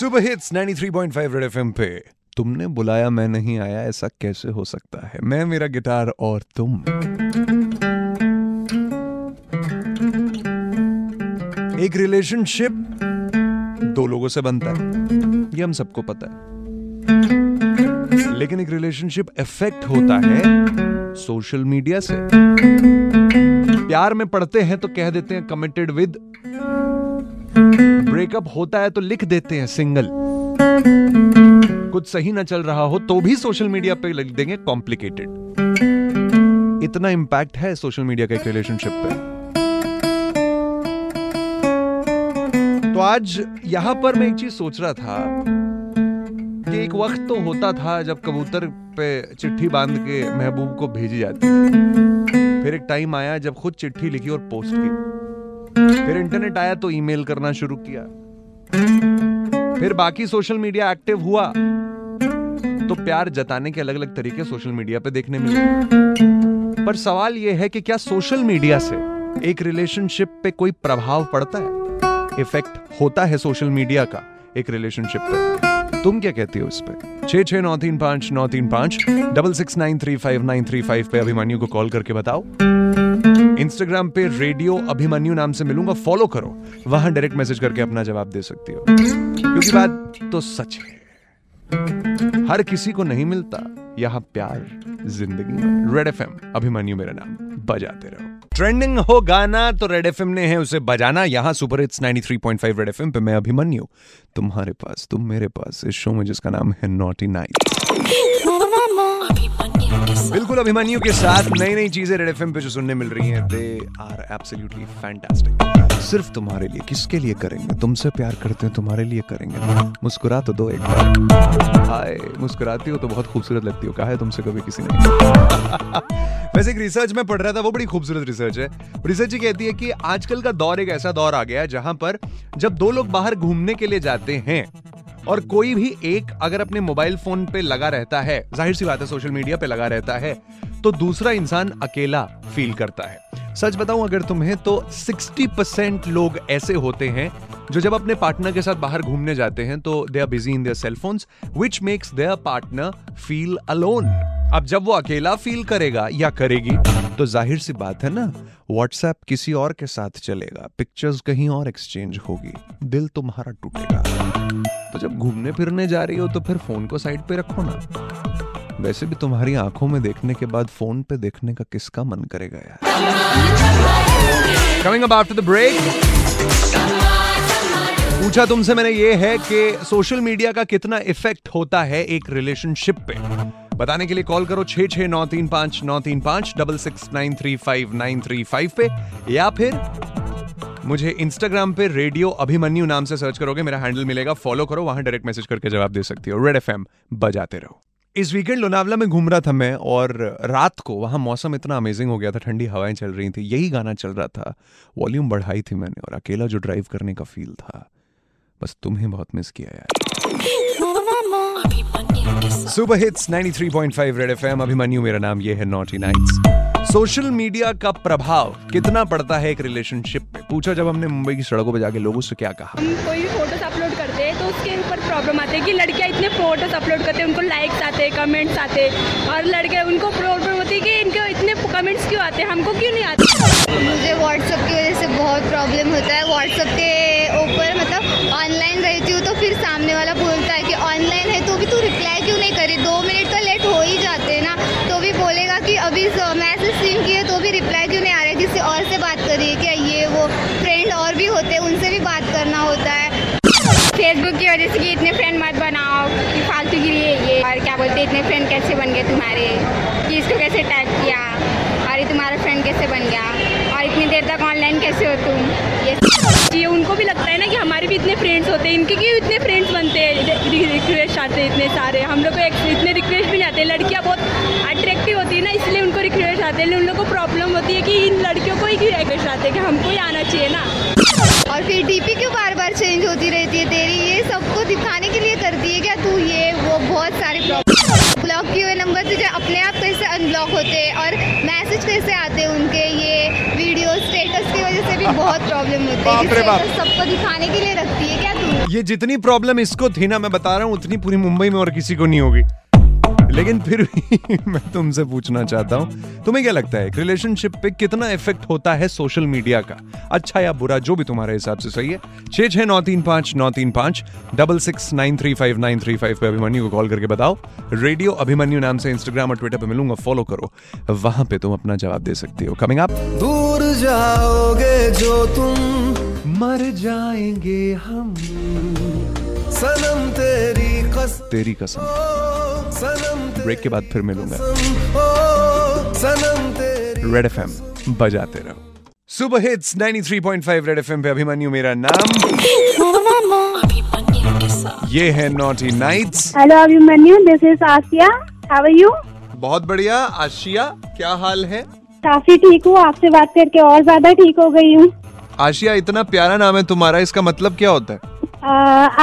Super hits 93.5 red FM पे। तुमने बुलाया मैं नहीं आया, ऐसा कैसे हो सकता है? मैं, मेरा गिटार और तुम। एक रिलेशनशिप दो लोगों से बनता है। ये हम सबको पता है। लेकिन एक रिलेशनशिप इफ़ेक्ट होता है सोशल मीडिया से। प्यार में पढ़ते हैं तो कह देते हैं कमिटेड विद ब्रेकअप होता है तो लिख देते हैं सिंगल। कुछ सही ना चल रहा हो तो भी सोशल मीडिया पे लिख देंगे कॉम्प्लिकेटेड। इतना इंपैक्ट है सोशल मीडिया का एक रिलेशनशिप पे। तो आज यहाँ पर मैं एक चीज़ सोच रहा था कि एक वक्त तो होता था जब कबूतर पे चिट्ठी बाँध के महबूब को भेजी जाती थी। फिर एक टाइम आया जब खुद चिट्ठी लिखी और पोस्ट की। फिर इंटरनेट आया तो ईमेल करना शुरू किया। फिर बाकी सोशल मीडिया एक्टिव हुआ। तो प्यार जताने के अलग अलग तरीके सोशल मीडिया पे देखने मिले। पर सवाल यह है कि क्या सोशल मीडिया से एक रिलेशनशिप पे कोई प्रभाव पड़ता है? इफ़ेक्ट होता है सोशल मीडिया का एक रिलेशनशिप पे। तुम क्या कहती हो इस पे? छह छह नौ तीन पाँच, नौ तीन पाँच double six nine three five nine three five पे अभिमान्यू को कॉल करके बताओ। इंस्टाग्राम पे रेडियो अभिमन्यु नाम से मिलूँगा। फॉलो करो। वहाँ डायरेक्ट मैसेज करके अपना जवाब दे सकती हो। क्योंकि बात तो सच है। हर किसी को नहीं मिलता यहाँ प्यार, ज़िंदगी। में रेड एफएम अभिमन्यु मेरा नाम। बजाते रहो। ट्रेंडिंग हो गाना तो रेड एफएम ने है उसे बजाना। यहाँ सुपर हिट्स 93.5 रेड एफएम पे मैं अभिमन्यु तुम्हारे पास, तुम मेरे पास इस शो में जिसका नाम है नॉटी नाइट बिल्कुल अभिमन्यु के साथ नई नई चीज़ें रेड एफएम पे जो सुनने मिल रही हैं दे आर एब्सोल्युटली फैंटास्टिक सिर्फ़ तुम्हारे लिए, किसके लिए करेंगे? तुमसे प्यार करते हैं, तुम्हारे लिए करेंगे। मुस्कुरा तो दो एक बार। हाय, मुस्कुराती हो तो बहुत खूबसूरत लगती हो। कहा है तुमसे कभी किसी ने? वैसे एक रिसर्च में पढ़ रहा था, वो बड़ी खूबसूरत रिसर्च है। रिसर्च ये कहती है कि आजकल का दौर एक ऐसा दौर आ गया है जहाँ पर जब दो लोग बाहर घूमने के लिए जाते हैं और कोई भी एक अगर अपने मोबाइल फ़ोन पे लगा रहता है, ज़ाहिर सी बात है सोशल मीडिया पे लगा रहता है तो दूसरा इंसान अकेला फील करता है। सच बताऊँ अगर तुम्हें तो 60 परसेंट लोग ऐसे होते हैं जो जब अपने पार्टनर के साथ बाहर घूमने जाते हैं तो they are busy in their cell phones which makes their partner feel alone अब जब वो अकेला फील करेगा या करेगी तो ज़ाहिर सी बात है ना व्हाट्सएप किसी और के साथ चलेगा पिक्चर्स कहीं और एक्सचेंज होगी, दिल तुम्हारा टूटेगा। तो जब घूमने फिरने जा रही हो तो फिर फ़ोन को साइड पे रखो ना। वैसे भी तुम्हारी आँखों में देखने के बाद फ़ोन पे देखने का किसका मन करेगा यार? कमिंग ब्रेक पूछा तुमसे मैंने ये है कि सोशल मीडिया का कितना इफ़ेक्ट होता है एक रिलेशनशिप पे? बताने के लिए कॉल करो छह छह नौ तीन पाँच, नौ तीन पाँच double six nine three five, nine three five पे, या फिर मुझे इंस्टाग्राम पे रेडियो अभिमन्यु नाम से सर्च करोगे, मेरा हैंडल मिलेगा फॉलो करो, वहाँ डायरेक्ट मैसेज करके जवाब दे सकती हो। रेड एफएम बजाते रहो। इस वीकेंड लोनावला में घूम रहा था मैं, और रात को वहाँ मौसम इतना अमेजिंग हो गया था, ठंडी हवाएँ चल रही थी, यही गाना चल रहा था। वॉल्यूम बढ़ाई थी मैंने, और अकेला जो ड्राइव करने का फील था, बस तुम्हें बहुत मिस किया यार। Super hits 93.5 red FM Abhimanyu मेरा नाम ये है नॉटी नाइट्स सोशल मीडिया का प्रभाव कितना पड़ता है एक रिलेशनशिप पे? पूछा जब हमने मुंबई की सड़कों पे जाके लोगों से क्या कहा। हम कोई भी फ़ोटोज़ अपलोड करते हैं तो उसके ऊपर प्रॉब्लम आती है कि लड़कियाँ इतने फ़ोटोज़ अपलोड करते हैं उनको लाइक्स आते हैं कमेंट्स आते हैं और लड़के उनको प्रॉब्लम होती है कि इनके इतने कमेंट्स क्यों आते हैं हमको क्यों नहीं आते? मुझे व्हाट्सएप की वजह से बहुत प्रॉब्लम होता है। व्हाट्सएप के ऊपर मतलब फ्रेंड्स होते हैं, इनके क्यों इतने फ्रेंड्स बनते हैं? रिक्वेस्ट आते हैं इतने सारे। हम लोग को इतने रिक्वेस्ट भी नहीं आते, लड़कियाँ बहुत अट्रैक्टिव होती है ना, इसलिए उनको रिक्वेस्ट आते हैं, उन लोग को प्रॉब्लम होती है कि इन लड़कियों को ही रिक्वेस्ट आते हैं, कि हमको ही आना चाहिए ना? बहुत प्रॉब्लम होती बाप रे है बाप। सबको दिखाने के लिए रखती है क्या तू? ये जितनी प्रॉब्लम इसको थी ना मैं बता रहा हूँ उतनी पूरी मुंबई में और किसी को नहीं होगी। लेकिन फिर भी मैं तुमसे पूछना चाहता हूँ तुम्हें क्या लगता है रिलेशनशिप पे कितना इफ़ेक्ट होता है सोशल मीडिया का? अच्छा या बुरा जो भी तुम्हारे हिसाब से सही है। छह छह नौ तीन पाँच नौ तीन पाँच double six nine three five nine three five पे अभिमन्यू को कॉल करके बताओ। रेडियो अभिमन्यू नाम से इंस्टाग्राम और ट्विटर पे मिलूँगा फॉलो करो। वहाँ पे तुम अपना जवाब दे सकती हो। कमिंग अप दूर जाओगे जो तुम? मर जाएँगे हम। सनम तेरी कसम। तेरी कसम। सनम ब्रेक के बाद फिर मिलूँगा। सनम तेरी रेड एफएम बजाते रहो। सुपर हिट्स 93.5 रेड एफएम पे। अभिमन्यु मेरा नाम। ये है naughty nights hello Abhimanyu this is Asiya how are you बहुत बढ़िया। आशिया क्या हाल है? काफ़ी ठीक हूँ आपसे बात करके और ज़्यादा ठीक हो गई हूँ। आशिया इतना प्यारा नाम है तुम्हारा इसका मतलब क्या होता है? आ,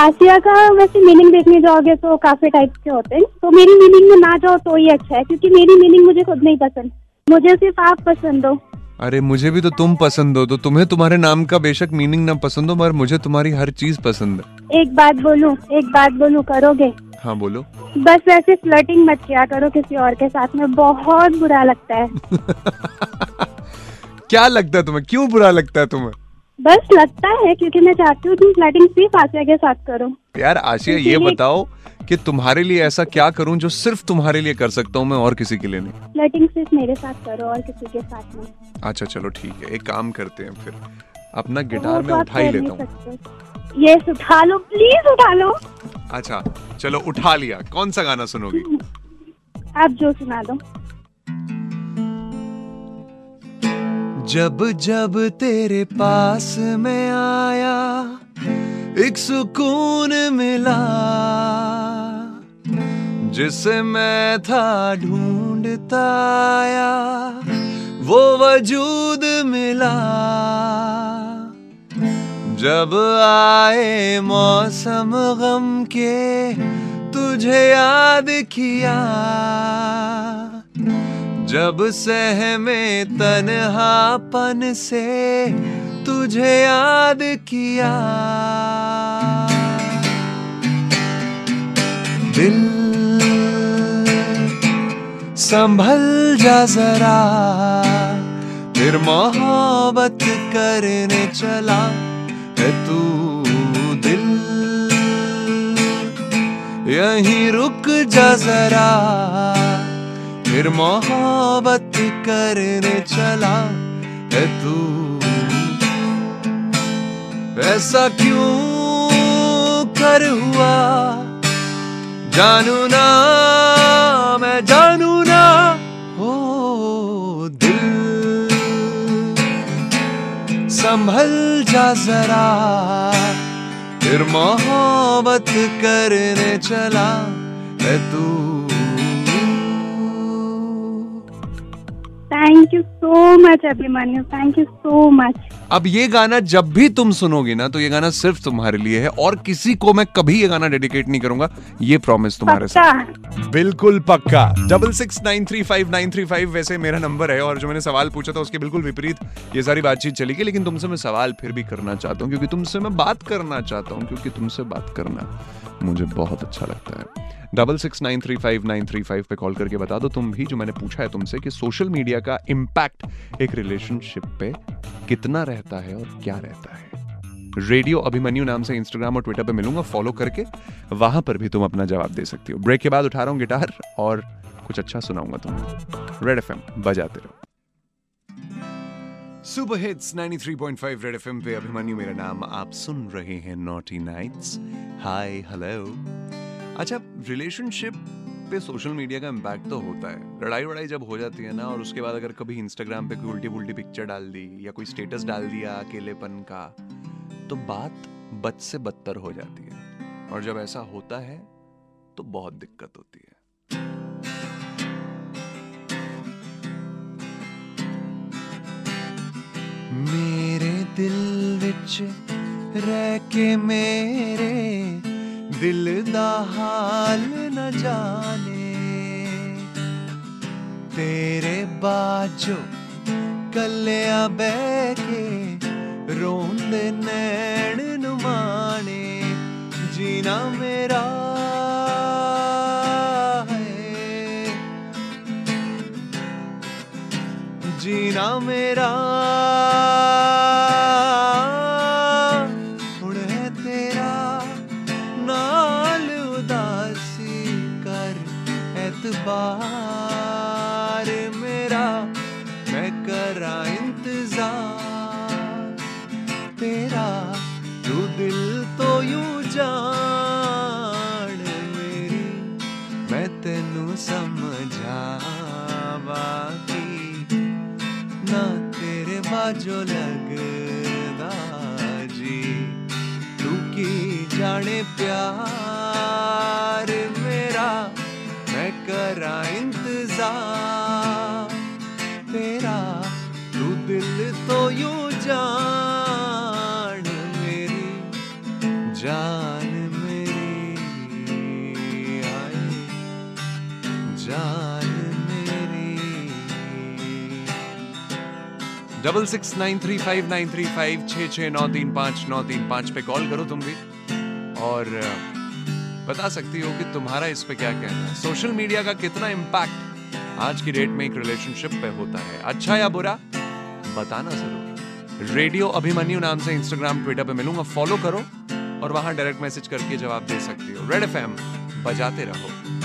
आसिया का वैसे मीनिंग देखने जाओगे तो काफ़ी टाइप के होते हैं। तो मेरी मीनिंग में ना जाओ तो ही अच्छा है क्योंकि मेरी मीनिंग मुझे खुद नहीं पसंद। मुझे सिर्फ़ आप पसंद हो। अरे मुझे भी तो तुम पसंद हो तो तुम्हें तुम्हारे नाम का बेशक मीनिंग ना पसंद हो मगर मुझे तुम्हारी हर चीज़ पसंद है। एक बात बोलूँ एक बात बोलूँ करोगे? हाँ बोलो। बस वैसे फ्लर्टिंग मत किया करो किसी और के साथ में बहुत बुरा लगता है। क्या लगता है तुम्हें? क्यों बुरा लगता है तुम्हें? बस लगता है क्योंकि मैं चाहती हूँ तुम फ्लर्टिंग सिर्फ़ आसिया के साथ करो। यार आशिया ये बताओ कि तुम्हारे लिए ऐसा क्या करूँ जो सिर्फ़ तुम्हारे लिए कर सकता हूँ मैं और किसी के लिए नहीं? फ्लर्टिंग सिर्फ़ मेरे साथ करो और किसी के साथ में अच्छा चलो ठीक है एक काम करते हैं फिर। अपना गिटार तो में आप उठा ही लेता हूँ। ये उठा लो प्लीज़ उठा लो। अच्छा चलो उठा लिया। कौन सा गाना सुनोगी? आप जो सुना दो। जब जब तेरे पास में आया एक सुकून मिला जिसे मैं था ढूंढता आया वो वजूद मिला। जब आए मौसम गम के तुझे याद किया, जब सहमे तन्हापन से तुझे याद किया। दिल संभल जा जरा, फिर मोहब्बत करने चला। है तू दिल। यहीं रुक जा जरा, फिर मोहब्बत करने चला है तू। ऐसा क्यों कर हुआ? जानू ना जा जरा फिर मोहब्बत करने चला है तू। Thank you so much Abhimanyu thank you so much अब ये गाना जब भी तुम सुनोगे ना तो ये गाना सिर्फ़ तुम्हारे लिए है और किसी को मैं कभी ये गाना डेडिकेट नहीं करूँगा। ये प्रॉमिस तुम्हारे साथ। बिल्कुल पक्का। Double six nine three five nine three five वैसे मेरा नंबर है और जो मैंने सवाल पूछा था उसके बिल्कुल विपरीत ये सारी बातचीत चली गई लेकिन तुमसे मैं सवाल फिर भी करना चाहता हूँ क्योंकि तुमसे मैं बात करना चाहता हूँ क्योंकि तुमसे बात करना मुझे बहुत अच्छा लगता है। Double six nine three five nine three five पे कॉल करके बता दो तुम भी जो मैंने पूछा है तुमसे कि सोशल मीडिया का इम्पैक्ट एक रिलेशनशिप पे कितना रहता है और क्या रहता है। रेडियो अभिमन्यु नाम से इंस्टाग्राम और ट्विटर पे मिलूँगा फॉलो करके वहाँ पर भी तुम अपना जवाब दे सकती हो। ब्रेक के बाद उठा रहा हूँ गिटार और कुछ अच्छा सुनाऊँगा तुम्हें। रेड एफएम बजाते रहो। सुपर हिट्स 93.5 रेड एफएम पे अभिमन्यु मेरा नाम आप सुन रहे हैं नॉटी नाइट्स हाय हेलो अच्छा रिलेशनशिप पे सोशल मीडिया का इम्पैक्ट तो होता है। लड़ाई वड़ाई जब हो जाती है ना, और उसके बाद अगर कभी इंस्टाग्राम पे कोई उल्टी पुल्टी पिक्चर डाल दी, या कोई स्टेटस डाल दिया अकेलेपन का तो बात बद से बदतर हो जाती है। और जब ऐसा होता है तो बहुत दिक्कत होती है। मेरे दिल विच रह के मेरे दिल दा हाल न जाने। तेरे बाजो कलिया बह के रोंदे नैण नुमाने। जीना मेरा जीना मेरा জ্বলে double six nine three five nine three five छः छः नौ तीन पाँच नौ तीन पाँच पे कॉल करो तुम भी। और बता सकती हो कि तुम्हारा इस पे क्या कहना है? सोशल मीडिया का कितना इम्पैक्ट आज की डेट में एक रिलेशनशिप पे होता है। अच्छा या बुरा? बताना ज़रूर। रेडियो अभिमन्यु नाम से इंस्टाग्राम ट्विटर पे मिलूँगा फॉलो करो और वहाँ डायरेक्ट मैसेज करके जवाब दे सकती हो। रेड एफएम बजाते रहो।